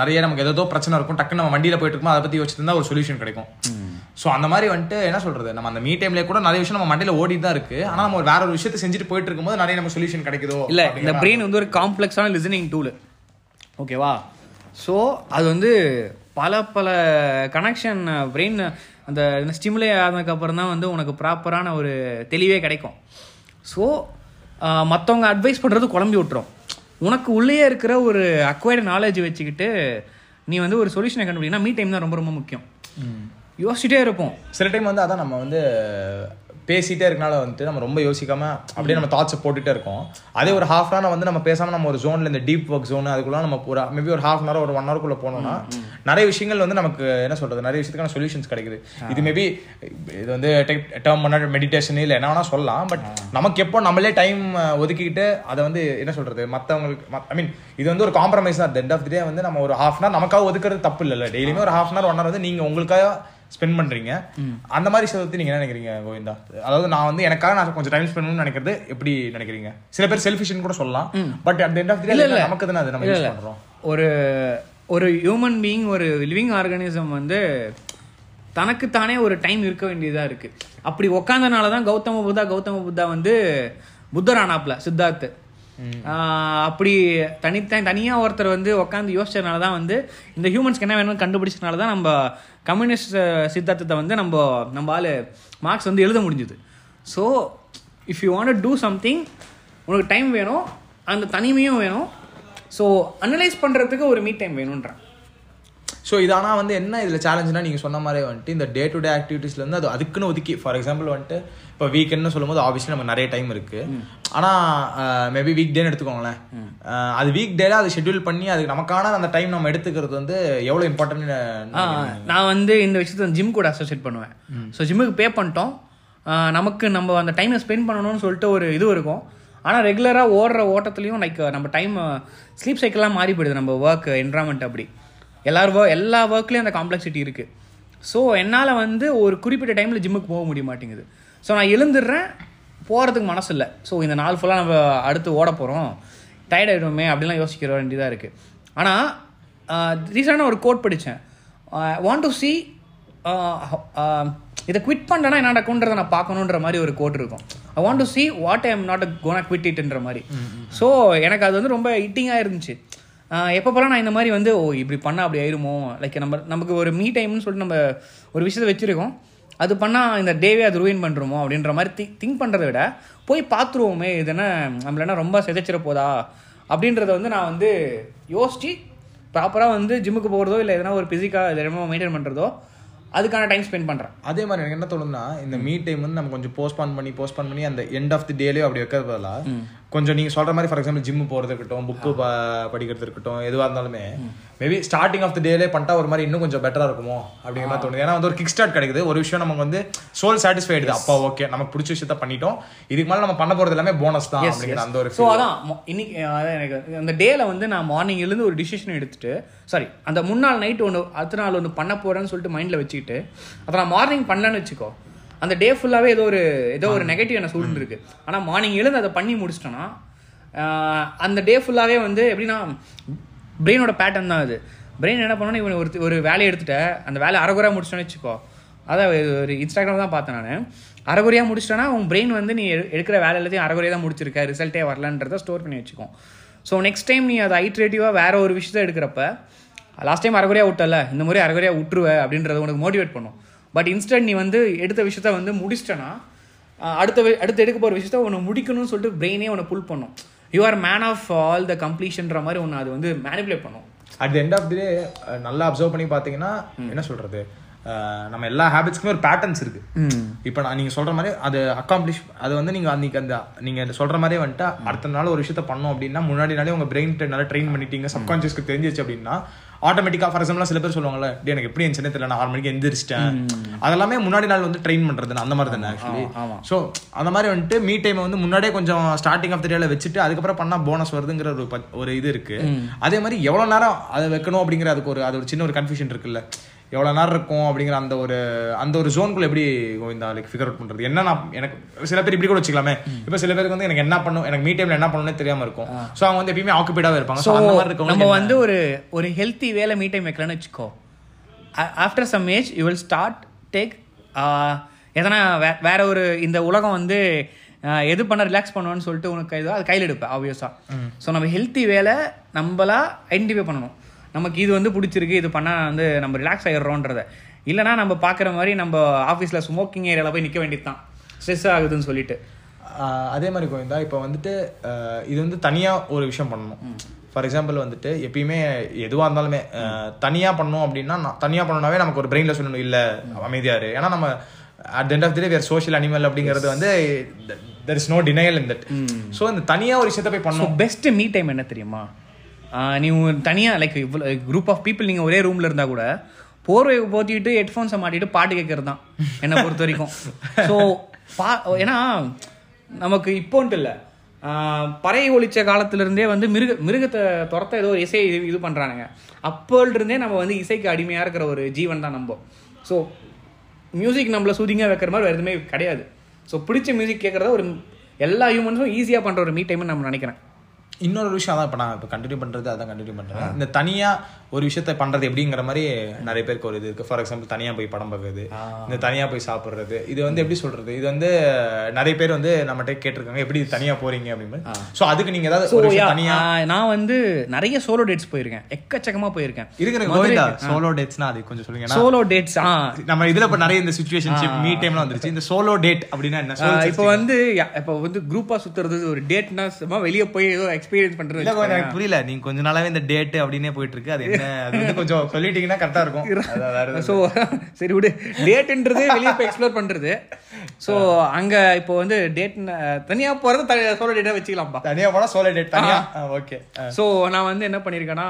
Speaker 2: நிறைய நமக்கு ஏதோ பிரச்சனை இருக்கும். டக்குன்னு நம்ம வண்டியில போயிட்டு இருக்கோம் அதை பத்தி யோசிச்சுட்டு இருந்தா ஒரு சொல்யூஷன் கிடைக்கும். ஸோ அந்த மாதிரி வந்துட்டு என்ன சொல்றது? நம்ம அந்த மீ டைம்ல கூட நிறைய விஷயம் நம்ம மண்டையில ஓடிட்டு தான் இருக்கு. ஆனா நம்ம ஒரு வேற ஒரு விஷயத்தை செஞ்சுட்டு போயிட்டு இருக்கும்போது நிறைய நம்ம சொல்யூஷன் கிடைக்குதோ
Speaker 1: இல்லை இந்த பிரெயின் வந்து ஒரு காம்ப்ளெக்ஸான லிசனிங் டூலு ஓகேவா? ஸோ அது வந்து பல பல கனெக்ஷன் பிரெயின் அந்த ஸ்டிமுலே ஆனதுக்கப்புறம் தான் வந்து உனக்கு ப்ராப்பரான ஒரு தெளிவே கிடைக்கும். ஸோ மற்றவங்க அட்வைஸ் பண்ணுறது குழம்பி விட்டுரும். உனக்கு உள்ளே இருக்கிற ஒரு அக்வைர்டு நாலேஜ் வச்சுக்கிட்டு நீ வந்து ஒரு சொல்யூஷனை கண்டுபிடிக்கனா மீ டைம் தான் ரொம்ப ரொம்ப முக்கியம். யோசிச்சுட்டே இருப்போம்.
Speaker 2: சில டைம் வந்து அதான் நம்ம வந்து பேசிட்டே இருக்கனால வந்துட்டு நம்ம ரொம்ப யோசிக்காம அப்படியே நம்ம தாட்ஸை போட்டுட்டே இருக்கோம். அதே ஒரு ஹாஃப் அன் வந்து நம்ம பேசாம நம்ம ஒரு ஜோன்ல இந்த டீப் ஒர்க் ஜோன் அதுக்குள்ள நம்ம ஒரு மேபி ஒரு ஹாஃப் அன் ஒரு ஒன் ஹவருக்குள்ள போனோம்னா நிறைய விஷயங்கள் வந்து நமக்கு என்ன சொல்றது? நிறைய விஷயத்துக்கான சொல்யூஷன்ஸ் கிடைக்குது. இது மேபி இது வந்து டேர்ம் பண்ண மெடிடேஷன் இல்லை என்ன வேணா சொல்லலாம். பட் நமக்கு எப்போ நம்மளே டைம் ஒதுக்கிக்கிட்டு அதை வந்து என்ன சொல்றது? மற்றவங்களுக்கு ஐ மீன் இது வந்து ஒரு காம்ப்ரமைஸ் தான். எண்ட் ஆஃப் தி டே வந்து நம்ம ஒரு ஹாஃப் அன் நமக்காக ஒதுக்குறது தப்பு இல்லை டெய்லியுமே ஒரு ஹாஃப் அன் ஒன் ஹவர் வந்து நீங்க உங்களுக்காக ஸ்பெண்ட் பண்றீங்க. அந்த மாதிரி விஷயத்தை நீங்க என்ன நினைக்கிறீங்க கோவிந்தா? அதாவது நான் வந்து எனக்காக நான் கொஞ்சம் டைம் ஸ்பெண்ட் பண்ணணும்னு நினைக்கிறது எப்படி நினைக்கிறீங்க? சில பேர் செல்ஃபிஷன் கூட சொல்லலாம். But at end of the நமக்கு தானே அது நம்ம யூஸ் பண்றோம்.
Speaker 1: ஒரு ஒரு ஹியூமன் பீயிங் ஒரு லிவிங் ஆர்கானிசம் வந்து தனக்குத்தானே ஒரு டைம் இருக்க வேண்டியதா இருக்கு. அப்படி உக்காந்தனால தான் கௌதம புத்தா கௌதம புத்தா வந்து புத்தர் ஆனாப்ல சித்தார்த்து. அப்படி தனித்தன் தனியாக ஒருத்தர் வந்து உட்காந்து யோசிச்சதுனால தான் வந்து இந்த ஹியூமன்ஸ்க்கு என்ன வேணும்னு கண்டுபிடிச்சதுனால தான் நம்ம கம்யூனிஸ்ட் சித்தாந்தத்தை வந்து நம்ம நம்ம ஆள் மார்க்ஸ் வந்து எழுத முடிஞ்சுது. So if you want to something உனக்கு டைம் வேணும் அந்த தனிமையும் வேணும். ஸோ அனலைஸ் பண்ணுறதுக்கு ஒரு மீட் டைம் வேணுன்றான்
Speaker 2: ஸோ இது ஆனால் வந்து என்ன இதில் சேலஞ்சுனா நீங்கள் சொன்ன மாதிரி வந்துட்டு இந்த டே டு டே ஆக்டிவிட்டீஸ்ல இருந்து அது அதுக்குன்னு ஒதுக்கி ஃபார் எக்ஸாம்பிள் வந்துட்டு இப்போ வீக்கெண்ட்னு சொல்லும்போது ஆப்வியஸ்லி நமக்கு நிறைய டைம் இருக்கு. ஆனால் மேபி வீக் டேன்னு எடுத்துக்கோங்களேன். அது வீக் டேல அது ஷெட்யூல் பண்ணி அதுக்கு நமக்கான அந்த டைம் நம்ம எடுத்துக்கிறது வந்து எவ்வளோ இம்பார்ட்டன்ட்
Speaker 1: நான் வந்து இந்த விஷயத்த ஜிம் கூட அசோசியேட் பண்ணுவேன். ஸோ ஜிம்முக்கு பே பண்ணிட்டோம். நமக்கு நம்ம அந்த டைமை ஸ்பெண்ட் பண்ணணும்னு சொல்லிட்டு ஒரு இது இருக்கும். ஆனால் ரெகுலராக ஓடுற ஓட்டத்துலையும் லைக் நம்ம டைம் ஸ்லீப் சைக்கிள்லாம் மாறி போயிடுது. நம்ம ஒர்க் என்வரான்மெண்ட் அப்படி. எல்லாரும் wo- எல்லா ஒர்க்லேயும் அந்த காம்ப்ளெக்சிட்டி இருக்குது ஸோ என்னால் வந்து ஒரு குறிப்பிட்ட டைமில் ஜிம்முக்கு போக முடிய மாட்டேங்குது. ஸோ நான் எழுந்துடுறேன் போகிறதுக்கு மனசு இல்லை. ஸோ இந்த நாள் ஃபுல்லாக நம்ம அடுத்து ஓட போகிறோம் டயர்ட் ஆகிடுவோமே அப்படிலாம் யோசிக்கிற வேண்டியதாக இருக்குது ஆனால் ரீசெண்டாக ஒரு கோட் படித்தேன் வாண்ட் டு சி இதை குவிட் பண்ணனா என்ன நடக்கும்ன்றதை நான் பார்க்கணுன்ற மாதிரி ஒரு கோட் இருக்கும். I want to see what I am not gonna quit இட்ன்ற மாதிரி. ஸோ எனக்கு அது வந்து ரொம்ப ஹிட்டிங்காக இருந்துச்சு. எப்பப்போலாம் நான் இந்த மாதிரி வந்து ஓ இப்படி பண்ணால் அப்படி ஆயிருமோ? லைக் நம்ம நமக்கு ஒரு மீ டைம்னு சொல்லிட்டு நம்ம ஒரு விஷயத்தை வச்சுருக்கோம். அது பண்ணால் இந்த டேவே அது ரூயின் பண்ணுறோமோ அப்படின்ற மாதிரி திங்க் திங்க் பண்ணுறதை விட போய் பார்த்துருவோமே இது என்ன நம்மள என்ன ரொம்ப சிதைச்சிட போதா? அப்படின்றத வந்து நான் வந்து யோசிச்சு ப்ராப்பராக வந்து ஜிம்முக்கு போகிறதோ இல்லை எதனா ஒரு ஃபிசிக்காக என்னமோ மெயின்டைன் பண்ணுறதோ அதுக்கான டைம் ஸ்பெண்ட் பண்ணுறேன்
Speaker 2: அதே மாதிரி எனக்கு என்ன தோணுதுன்னா இந்த மீட் டைம் வந்து நம்ம கொஞ்சம் போஸ்ட்பான் பண்ணி போஸ்ட்பான் பண்ணி அந்த எண்ட் ஆஃப் தி டேலேயோ அப்படி வைக்கிறது பதிலாக கொஞ்சம் நீங்க சொல்ற மாதிரி ஃபார் எக்ஸாம்பிள் ஜிம் போறது இருக்கட்டும் புக்கு படிக்கிறது இருக்கட்டும் எதுவா இருந்தாலுமே மேபி ஸ்டார்டிங் ஆஃப் த டேலே பண்ணிட்டா ஒரு மாதிரி இன்னும் கொஞ்சம் பெட்டரா இருக்குமோ அப்படிங்கிற மாதிரி தோணுது. ஏன்னா வந்து ஒரு கிக் ஸ்டார்ட் கிடைக்குது. ஒரு விஷயம் நமக்கு வந்து சோல் சாட்டிஸ்ஃபைடு அப்பா ஓகே நமக்கு பிடிச்ச விஷயத்த பண்ணிட்டோம். இதுக்கு மேல நம்ம பண்ண போறது எல்லாமே போனஸ் தான் அப்படிங்கிற அந்த ஒரு
Speaker 1: ஸோ அதான் இன்னைக்கு அதான் எனக்கு அந்த டேல வந்து நான் மார்னிங் எழுந்து ஒரு டிசிஷன் எடுத்துட்டு சாரி அந்த முன்னாள் நைட் ஒன்று அடுத்த நாள் ஒன்று பண்ண போறேன்னு சொல்லிட்டு மைண்டில் வச்சுக்கிட்டு அதை நான் மார்னிங் பண்ணலன்னு வச்சுக்கோ அந்த டே ஃபுல்லாகவே ஏதோ ஒரு ஏதோ ஒரு நெகட்டிவ் என்ன சூழ்ந்து இருக்கு. ஆனால் மார்னிங் எழுந்து அதை பண்ணி முடிச்சிட்டேன்னா அந்த டே ஃபுல்லாகவே வந்து எப்படின்னா பிரெயினோட பேட்டர்ன் தான் அது. பிரெயின் என்ன பண்ணணும் இவன் ஒரு ஒரு வேலையை எடுத்துட்ட. அந்த வேலை அரைகுறையா முடிச்சிட்டேன்னு வச்சுக்கோ. அதான் ஒரு இன்ஸ்டாகிராம் தான் பார்த்தேன் நான். அரைகுறையாக முடிச்சிட்டேன்னா உன் பிரெயின் வந்து நீ எடு- எடுக்கிற வேலை எல்லாத்தையும் அரைகுறையாக தான் முடிச்சிருக்க. ரிசல்ட்டே வரலன்றத ஸ்டோர் பண்ணி வச்சுக்கும் ஸோ நெக்ஸ்ட் டைம் நீ அதை ஐட்ரேட்டிவாக வேற ஒரு விஷயத்தை எடுக்கிறப்ப லாஸ்ட் டைம் அரைகுறையாக விட்டல இந்த முறை அரைகுறையாக விட்டுருவ அப்படின்றத உனக்கு மோட்டிவேட் பண்ணும். பட் இன்ஸ்டன்ட் நீ வந்து எடுத்த விஷயத்த வந்து முடிச்சிட்டனா அடுத்த அடுத்து எடுக்க போகிற விஷயத்த உன்னை முடிக்கணும்னு சொல்லிட்டு பிரெயினே உன்னை புல் பண்ணும். You are man of all the கம்ப்ளீஷன்ற மாதிரி ஒன்று அது வந்து மேனிப்புலேட் பண்ணும்.
Speaker 2: At end of the day நல்லா அப்சர்வ் பண்ணி பார்த்தீங்கன்னா என்ன சொல்றது? அஹ், நம்ம எல்லா ஹேபிட்ஸ்க்குமே ஒரு பேட்டர்ன்ஸ் இருக்கு. இப்போ நான் நீங்க சொல்ற மாதிரி அது அக்காம்ப்ளிஷ் அது வந்து நீங்க அன்னைக்கு அந்த நீங்க சொல்ற மாதிரியே வந்துட்டு அடுத்த நாள் ஒரு விஷயத்த பண்ணோம் அப்படின்னா முன்னாடி நாளே உங்க பிரெயின் நல்லா ட்ரெயின் பண்ணிட்டீங்க சப்கான்சியஸ்க்கு தெரிஞ்சிச்சு அப்படின்னா ஆட்டோமேட்டிக்கா ஃபார் எக்ஸாம்பிள் சில பேர் சொல்லுவாங்கல்ல டே எனக்கு எப்படி இருந்துச்சுன்னு தெரியல நான் ஆறு மணிக்கு எந்திரிச்சிட்டேன். அதெல்லாமே முன்னாடி நாள் வந்து ட்ரெயின் பண்றது அந்த மாதிரி தானே ஆக்சுவலி. ஸோ அந்த மாதிரி வந்துட்டு மீ டைம் வந்து முன்னாடியே கொஞ்சம் ஸ்டார்டிங் ஆஃப் த டேல வச்சுட்டு அதுக்கப்புறம் பண்ணா போனஸ் வருதுங்கிற ஒரு ஒரு இது இருக்கு. அதே மாதிரி எவ்வளவு நேரம் அதை வைக்கணும் அப்படிங்கிற அதுக்கு ஒரு அது ஒரு சின்ன ஒரு கன்ஃபியூஷன் இருக்குல்ல. எவ்வளவு நேரம் இருக்கும் அப்படிங்கிற அந்த ஒரு அந்த ஒரு ஜோனுக்குள்ள எப்படி இந்த லைக் ஃபிகர் அவுட் பண்றது? என்ன நான் எனக்கு சில பேர் இப்படி கூட வச்சுக்கலாமே. இப்போ சில பேருக்கு வந்து எனக்கு என்ன பண்ணும் எனக்கு மீ டைம்ல என்ன பண்ணணும்னே தெரியாம இருக்கும். ஸோ அவங்க வந்து எப்பயுமே ஆக்குபைடாவே இருப்பாங்க. ஸோ அந்த மாதிரி
Speaker 1: நம்ம வந்து ஒரு ஒரு ஹெல்த்தி வேலை மீ டைம் வைக்கலாம்னு வச்சுக்கோ. After some age you will start take எதனா வே வேற ஒரு இந்த உலகம் வந்து எது பண்ண ரிலாக்ஸ் பண்ணுவோன்னு சொல்லிட்டு உனக்கு கைதோ அது கையில் எடுப்பேன் ஆப்வியஸாக ஸோ நம்ம ஹெல்த்தி வேலை நம்மளா ஐடென்டிஃபை பண்ணணும். நமக்கு இது வந்து பிடிச்சிருக்கு இது பண்ணால் வந்து நம்ம ரிலாக்ஸ் ஆகிடுறோன்றத இல்லைனா நம்ம பார்க்குற மாதிரி நம்ம ஆஃபீஸில் ஸ்மோக்கிங் ஏரியாவில் போய் நிற்க வேண்டியது தான் ஸ்ட்ரெஸ் ஆகுதுன்னு சொல்லிட்டு.
Speaker 2: அதே மாதிரி கோவிந்தா இப்போ வந்துட்டு இது வந்து தனியாக ஒரு விஷயம் பண்ணணும். ஃபார் எக்ஸாம்பிள் வந்துட்டு எப்பயுமே எதுவாக இருந்தாலுமே தனியாக பண்ணோம் அப்படின்னா தனியாக பண்ணணும்னாவே நமக்கு ஒரு பிரெயினில் சொல்லணும் இல்லை அமைதியாரு ஏன்னா நம்ம at end of the day we're social animal அப்படிங்கிறது வந்து there is no denial in that so இந்த தனியாக ஒரு விஷயத்த போய்
Speaker 1: ஸோ
Speaker 2: பண்ணணும்.
Speaker 1: பெஸ்ட் மீ டைம் என்ன தெரியுமா? நீ தனியாக லைக் இவ்வளோ குரூப் ஆஃப் பீப்புள் நீங்கள் ஒரே ரூமில் இருந்தால் கூட போர்வை போத்திட்டு ஹெட்ஃபோன்ஸை மாட்டிட்டு பாட்டு கேட்கறது தான் என்னை பொறுத்த வரைக்கும். ஸோ பா ஏன்னா நமக்கு இப்போன்ட்டு இல்லை. பறை ஒழிச்ச காலத்திலிருந்தே வந்து மிருக மிருகத்தை துரத்த ஏதோ ஒரு இசை இது இது பண்ணுறானுங்க அப்போல்ருந்தே நம்ம வந்து இசைக்கு அடிமையாக இருக்கிற ஒரு ஜீவன் தான் நம்ம. ஸோ மியூசிக் நம்மளை சூதிங்காக வைக்கிற மாதிரி வேறு எதுவுமே கிடையாது. ஸோ பிடிச்ச மியூசிக் கேட்குறத ஒரு எல்லா ஹியூமன்ஸும் ஈஸியாக பண்ணுற ஒரு மீ டைம்னு நம்ம நினைக்கிறேன்.
Speaker 2: இன்னொரு விஷயம் அதான் இப்போ நான் இப்போ கண்டினியூ பண்ணுறது அதான் கண்டினியூ பண்ணுறேன் இந்த தனியாக ஒரு விஷயத்த பண்ணுறது எப்படிங்கிற மாதிரி நிறைய பேருக்கு ஒரு இது இருக்குது ஃபார் எக்ஸாம்பிள் தனியாக போய் படம் பார்க்குறது இந்த தனியாக போய் சாப்பிட்றது. இது வந்து எப்படி சொல்கிறது இது வந்து நிறைய பேர் வந்து நம்மகிட்ட கேட்டிருக்காங்க எப்படி தனியாக போகிறீங்க அப்படின்னு. ஸோ அதுக்கு நீங்கள் ஏதாவது ஒரு தனியாக
Speaker 1: நான் வந்து நிறைய சோலோ டேட்ஸ் போயிருக்கேன். எக்கச்சக்கமா போயிருக்கேன்.
Speaker 2: இருக்கிற சோலோ டேட்ஸ்னா அது கொஞ்சம் சொல்லுங்க.
Speaker 1: சோலோ டேட்ஸ்
Speaker 2: நம்ம இதுல இப்ப நிறைய இந்த சுச்சுவேஷன்ஷிப் மீ டைம்லாம் வந்துருச்சு. இந்த சோலோ டேட் அப்படின்னா என்ன?
Speaker 1: இப்போ வந்து இப்போ வந்து குரூப்பா சுத்துறது ஒரு டேட்னா வெளிய போய் ஏதோ எக்ஸ்பீரியன்ஸ் பண்றது
Speaker 2: இல்ல எனக்கு புரியல. நீங்க கொஞ்ச நாளாவே இந்த டேட் அப்படின்னே போயிட்டு இருக்கு அது என்ன? அது வந்து கொஞ்சம் சொல்லிட்டீங்கன்னா கரெக்டா இருக்கும்.
Speaker 1: ஸோ சரி விடு. டேட்ன்றது வெளியே போய் எக்ஸ்ப்ளோர் பண்றது. ஸோ அங்க இப்போ வந்து டேட் தனியா போறது சோலோ டேட்டா வச்சுக்கலாம்ப்பா.
Speaker 2: தனியா போனா சோலோ டேட் தனியா? ஓகே
Speaker 1: ஸோ நான் வந்து என்ன பண்ணியிருக்கேன்னா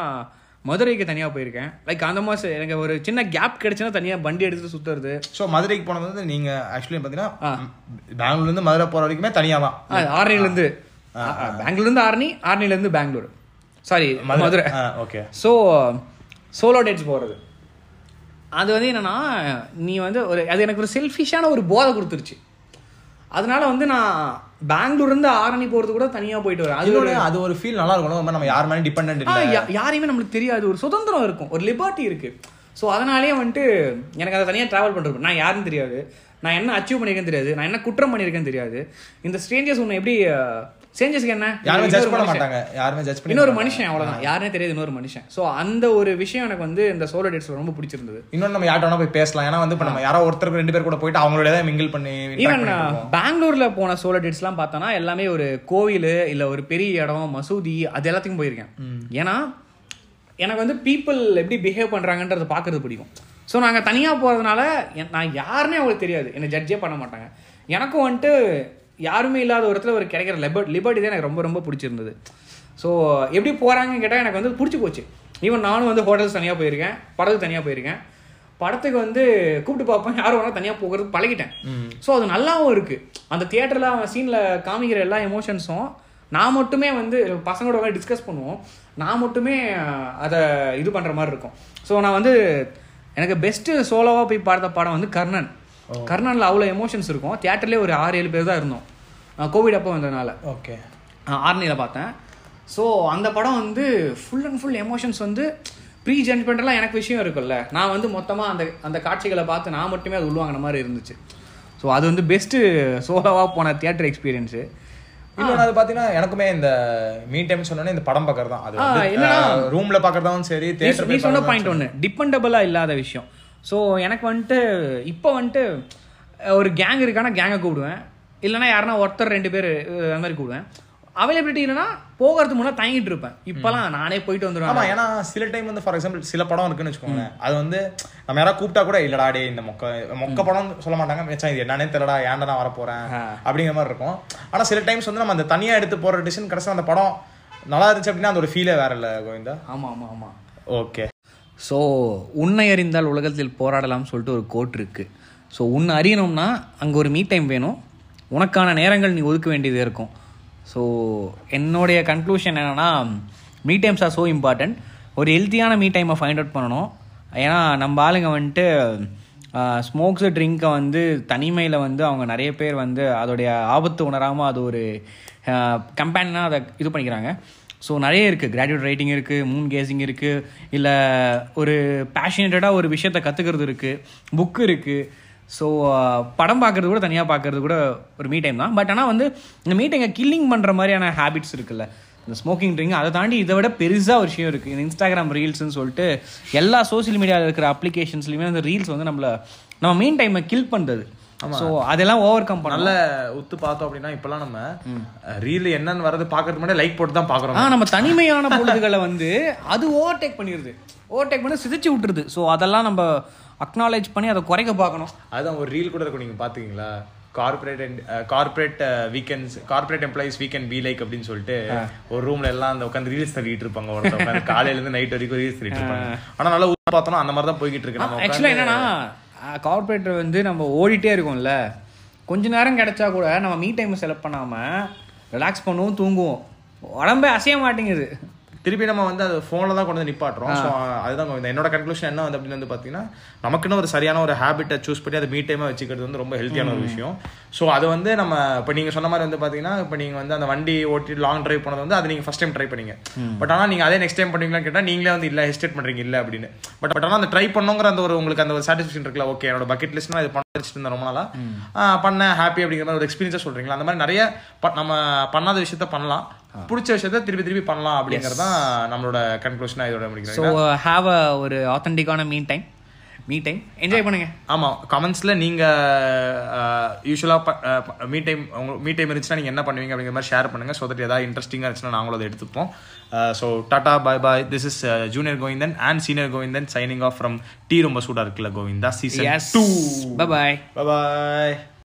Speaker 1: மதுரைக்கு தனியா போயிருக்கேன். லைக் அந்த மாசம் எனக்கு ஒரு சின்ன கேப் கிடைச்சுன்னா தனியா வண்டி எடுத்துட்டு சுத்துறது.
Speaker 2: சோ மதுரைக்கு போனது வந்து நீங்க ஆக்சுவலி பாத்தீங்கன்னா பெங்களூர்ல இருந்து மதுரை போற வரைக்குமே தனியா தான்.
Speaker 1: ஆரணில இருந்து பெங்களூர்ல இருந்து ஆரணி ஆரணில இருந்து Bengaluru. Sorry Madurai.
Speaker 2: Okay
Speaker 1: so solo dates போகிறது அது வந்து என்னன்னா நீ வந்து ஒரு அது எனக்கு ஒரு செல்ஃபிஷான ஒரு போதை கொடுத்துருச்சு. அதனால வந்து நான் பெங்களூர்ல இருந்து ஆரணி போறது கூட தனியா போயிட்டு வரேன். அது
Speaker 2: அது அது ஒரு ஃபீல் நல்லா இருக்கும் நம்ம யார் மேலே டிபெண்ட்
Speaker 1: யாரையுமே நம்மளுக்கு தெரியாது. ஒரு சுதந்திரம் இருக்கும். ஒரு லிபர்ட்டி இருக்கு. ஸோ அதனாலேயே வந்துட்டு எனக்கு அதை தனியாக ட்ராவல் பண்ணுறது நான் யாருன்னு தெரியாது. நான் என்ன அச்சீவ் பண்ணியிருக்கேன்னு தெரியாது. நான் என்ன குற்றம் பண்ணியிருக்கேன்னு தெரியாது. இந்த ஸ்ட்ரேஞ்சர்ஸ் உன்னை எப்படி ஸ்ட்ரேஞ்சர்ஸ்க்கு என்ன
Speaker 2: யாருமே ஜட்ஜ் பண்ண. மாட்டாங்க. யாருமே ஜட்ஜ் பண்ணி
Speaker 1: இன்னொரு மனுஷன் அவ்வளவுதான். யாருனே தெரியாது இன்னொரு மனுஷன். ஸோ அந்த ஒரு விஷயம் எனக்கு வந்து இந்த சோலோ டேட்ஸ்ல ரொம்ப பிடிச்சிருந்தது.
Speaker 2: இன்னொன்று நம்ம யார்ட்ட போய் பேசலாம். ஏன்னா வந்து இப்போ நம்ம யாரோ ஒருத்தருக்கு ரெண்டு பேர் கூட போயிட்டு அவங்களோட தான் மிங்கிள் பண்ணி
Speaker 1: ஈவன். பெங்களூர்ல போன சோலோ டேட்ஸ்லாம் பார்த்தோன்னா எல்லாமே ஒரு கோவில் இல்ல ஒரு பெரிய இடம் மசூதி அது எல்லாத்துக்கும் போயிருக்கேன். ஏன்னா எனக்கு வந்து பீப்புள் எப்படி பிஹேவ் பண்றாங்கன்றத பார்க்கறது பிடிக்கும். ஸோ நாங்கள் தனியாக போகிறதுனால நான் யாருன்னே அவங்களுக்கு தெரியாது. என்னை ஜட்ஜே பண்ண மாட்டாங்க. எனக்கும் வந்துட்டு யாருமே இல்லாத ஒரு இடத்துல ஒரு கிடைக்கிற லிபர்ட் லிபர்ட்டி தான் எனக்கு ரொம்ப ரொம்ப பிடிச்சிருந்தது. ஸோ எப்படி போகிறாங்கன்னு கேட்டால் எனக்கு வந்து பிடிச்சி போச்சு. ஈவன் நானும் வந்து ஹோட்டல்ஸ் தனியாக போயிருக்கேன் படத்துக்கு தனியாக போயிருக்கேன். படத்துக்கு வந்து கூப்பிட்டு பார்ப்பேன் யாரும் வேணால் தனியாக போகிறது பழகிட்டேன். ஸோ அது நல்லாவும் இருக்குது அந்த தியேட்டரில் அவன் சீனில் காமிக்கிற எல்லா எமோஷன்ஸும் நான் மட்டுமே வந்து பசங்களோட உட்காந்து டிஸ்கஸ் பண்ணுவோம். நான் மட்டுமே அதை இது பண்ணுற மாதிரி இருக்கும். ஸோ நான் வந்து எனக்கு பெஸ்ட்டு சோலோவாக போய் பார்த்த படம் வந்து கர்ணன். கர்ணனில் அவ்வளோ எமோஷன்ஸ் இருக்கும். தியேட்டர்லேயே ஒரு ஆறு ஏழு பேர் தான் இருந்தோம். கோவிட் அப்போ வந்ததுனால.
Speaker 2: ஓகே.
Speaker 1: ஆர்னியில் பார்த்தேன். ஸோ அந்த படம் வந்து ஃபுல் அண்ட் ஃபுல் எமோஷன்ஸ் வந்து ப்ரீ ஜட்மெண்ட்லாம் எனக்கு விஷயம் இருக்குல்ல நான் வந்து மொத்தமாக அந்த அந்த காட்சிகளை பார்த்து நான் மட்டுமே அது உள்வாங்கின மாதிரி இருந்துச்சு. ஸோ அது வந்து பெஸ்ட்டு சோலோவாக போன தியேட்டர் எக்ஸ்பீரியன்ஸு
Speaker 2: இன்னொன்று அது பார்த்தீங்கன்னா எனக்குமே இந்த மீ டைம் சொன்னோன்னே இந்த படம் பார்க்கறது தான் அது ரூம்ல பார்க்கறதாவும் சரி தேட்டர்
Speaker 1: சொன்ன பாயிண்ட் ஒன்று டிபெண்டபிளாக இல்லாத விஷயம். ஸோ எனக்கு வந்துட்டு இப்போ வந்துட்டு ஒரு கேங் இருக்கானா கேங்கை கூப்பிடுவேன். இல்லைன்னா யாருன்னா ஒருத்தர் ரெண்டு பேர் அந்த மாதிரி கூப்பிடுவேன். அவைலபிலிட்டி இல்லைன்னா போகிறதுக்கு முன்னாடி தயங்கிட்டு இருப்பேன். இப்போலாம் நானே போயிட்டு வந்துடுவேன்.
Speaker 2: ஆமா ஏன்னா சில டைம் வந்து ஃபார் எக்ஸாம்பிள் சில படம் இருக்குன்னு வச்சுக்கோங்க அது வந்து நம்ம யாராவது கூப்பிட்டா கூட இல்லடா டே இந்த மொக்க மொக்க படம் சொல்ல மாட்டாங்க. மச்சான் இது என்னன்னே தெரியலடா ஏன்டா நான் வர போறேன் அப்படிங்கிற மாதிரி இருக்கும். ஆனா சில டைம்ஸ் வந்து நம்ம அந்த தனியா எடுத்து போற டிசிஷன் கடைசியில் அந்த படம் நல்லா இருந்துச்சு அப்படின்னா அந்த ஒரு ஃபீலே வேற இல்ல கோவிந்தா.
Speaker 1: ஆமாம் ஆமாம் ஆமாம்
Speaker 2: ஓகே
Speaker 1: ஸோ உன்னை அறிந்தால் உலகத்தில் போராடலாம்னு சொல்லிட்டு ஒரு கோட் இருக்குது ஸோ உன்னை அறியணும்னா அங்கே ஒரு மீ டைம் வேணும். உனக்கான நேரங்கள் நீ ஒதுக்க வேண்டியது இருக்கும். ஸோ என்னுடைய கன்க்ளூஷன் என்னென்னா me times are so important ஒரு ஹெல்த்தியான மீ டைமை ஃபைண்ட் அவுட் பண்ணணும். ஏன்னா நம்ம ஆளுங்க வந்துட்டு ஸ்மோக்ஸு ட்ரிங்க்கை வந்து தனிமையில் வந்து அவங்க நிறைய பேர் வந்து அதோடைய ஆபத்து உணராமல் அது ஒரு கம்பேனியாக அதை இது பண்ணிக்கிறாங்க. ஸோ நிறைய இருக்குது கிராஜுவேட் ரைட்டிங் இருக்குது மூன் கேசிங் இருக்குது இல்லை ஒரு பேஷனேட்டடாக ஒரு விஷயத்தை கற்றுக்கிறது இருக்குது புக்கு இருக்குது ஸோ படம் பார்க்குறது கூட தனியாக பார்க்குறது கூட ஒரு மீ டைம் தான். பட் ஆனால் வந்து இந்த மீட்டிங்கை கில்லிங் பண்ணுற மாதிரியான ஹேபிட்ஸ் இருக்குல்ல. இந்த ஸ்மோக்கிங் ட்ரிங்க் அதை தாண்டி இதை விட பெருசாக ஒரு விஷயம் இருக்குது இந்த இன்ஸ்டாகிராம் ரீல்ஸ்னு சொல்லிட்டு எல்லா சோஷியல் மீடியாவில் இருக்கிற அப்ளிகேஷன்ஸ்லையுமே அந்த ரீல்ஸ் வந்து நம்மளை நம்ம மீன் டைமை கில் பண்ணுறது ஸோ அதெல்லாம் ஓவர் கம் பண்ணல
Speaker 2: நல்ல உத்து பார்த்தோம் அப்படின்னா இப்பெல்லாம் நம்ம ரீல் என்னன்னு வரது பாக்குறதுக்கு முன்னாடி லைக் போட்டு தான் பாக்குறோம்
Speaker 1: ஆ நம்ம தனிமையான பொழுதுகளை வந்து அது ஓவர்டேக் பண்ணிடுது ஓவர்டேக் பண்ணி சிதைச்சு விட்டுருது. ஸோ அதெல்லாம் நம்ம அக்னாலேஜ் பண்ணி அதை குறைக்க பார்க்கணும்.
Speaker 2: அதுதான் ஒரு ரீல் கூட இருக்கும் நீங்க பாத்தீங்களா corporate corporate weekends corporate employees weekend be like அப்படின்னு சொல்லிட்டு ஒரு ரூம்ல எல்லாம் அந்த உட்காந்து ரீல்ஸ் தள்ளிட்டு இருப்பாங்க. ஒருத்தர் காலையில இருந்து நைட் வரைக்கும் ரீல்ஸ் தள்ளிட்டு இருப்பாங்க. ஆனா நல்லா பார்த்தோம்னா அந்த மாதிரி தான் போய்கிட்டு இருக்கு. நம்ம
Speaker 1: என்னன்னா கார்பரேட்டர் வந்து நம்ம ஓடிட்டே இருக்கோம்ல. கொஞ்ச நேரம் கிடச்சா கூட நம்ம மீ டைம் செலக்ட் பண்ணாமல் ரிலாக்ஸ் பண்ணுவோம் தூங்குவோம். உடம்பே அசைய மாட்டேங்குது.
Speaker 2: திருப்பி நம்ம வந்து அது ஃபோனில் தான் கொண்டு வந்து நிப்பாட்டுறோம். ஸோ அதுதான் இந்த என்னோட கன்க்ளூஷன் என்ன வந்து அப்படின்னு வந்து பார்த்தீங்கன்னா நமக்குன்னு ஒரு சரியான ஒரு ஹேபிட்டை சூஸ் பண்ணி அதை மீ டைமாக வச்சுக்கிறது வந்து ரொம்ப ஹெல்த்தியான ஒரு விஷயம். ஸோ அது வந்து நம்ம இப்போ நீங்கள் சொன்ன மாதிரி வந்து பார்த்தீங்கன்னா இப்போ நீங்கள் வந்து அந்த வண்டி ஓட்டி லாங் டிரைவ் போனது வந்து அது நீங்கள் ஃபஸ்ட் டைம் ட்ரை பண்ணீங்க. பட் ஆனால் நீங்கள் அதே நெக்ஸ்ட் டைம் பண்ணுவீங்களான்னு கேட்டால் நீங்களே வந்து இல்லை ஹெஸ்டேட் பண்ணுறீங்க இல்லை அப்படின்னு. பட் பட் ஆனால் அந்த ட்ரை பண்ணுங்கிற அந்த ஒரு உங்களுக்கு அந்த ஒரு சாட்டிஸ்ஃபேக்ஷன் இருக்குல்ல ஓகே என்னோட பக்கெட் லிஸ்ட்னா இது பண்ண வச்சுட்டு இருந்தேன் ரொம்ப நாளா. ஆ, பண்ணேன் ஹாப்பி அப்படிங்கிற மாதிரி ஒரு எக்ஸ்பீரியன்ஸாக சொல்றீங்களா? அந்த மாதிரி நிறைய நம்ம பண்ணாத விஷயத்த பண்ணலாம். பிடிச்ச விஷயத்த திருப்பி திருப்பி பண்ணலாம் அப்படிங்கிறது தான் நம்மளோட கன்க்ளூஷனாக இதோட
Speaker 1: ஸோ
Speaker 2: முடிக்கிறேன்
Speaker 1: ஹாவ் அ ஒரு ஆத்தென்டிக்கான mean time me time enjoy பண்ணுங்க.
Speaker 2: ஆமா கமெண்ட்ஸ்ல நீங்க யூஸ்வலா மீ டைம் மீ டைம் இருந்துச்சுன்னா நீங்க என்ன பண்ணுவீங்க அப்படிங்கிற மாதிரி ஷேர் பண்ணுங்க. ஸோ தட் ஏதாவது இன்ட்ரெஸ்டிங்காக இருந்துச்சுன்னா நாங்களும் அதை எடுத்துப்போம். So tata bye bye this is junior Govindan and senior Govindan signing off from tea ரொம்ப சூடா இருக்குல்ல Govinda season
Speaker 1: bye bye
Speaker 2: bye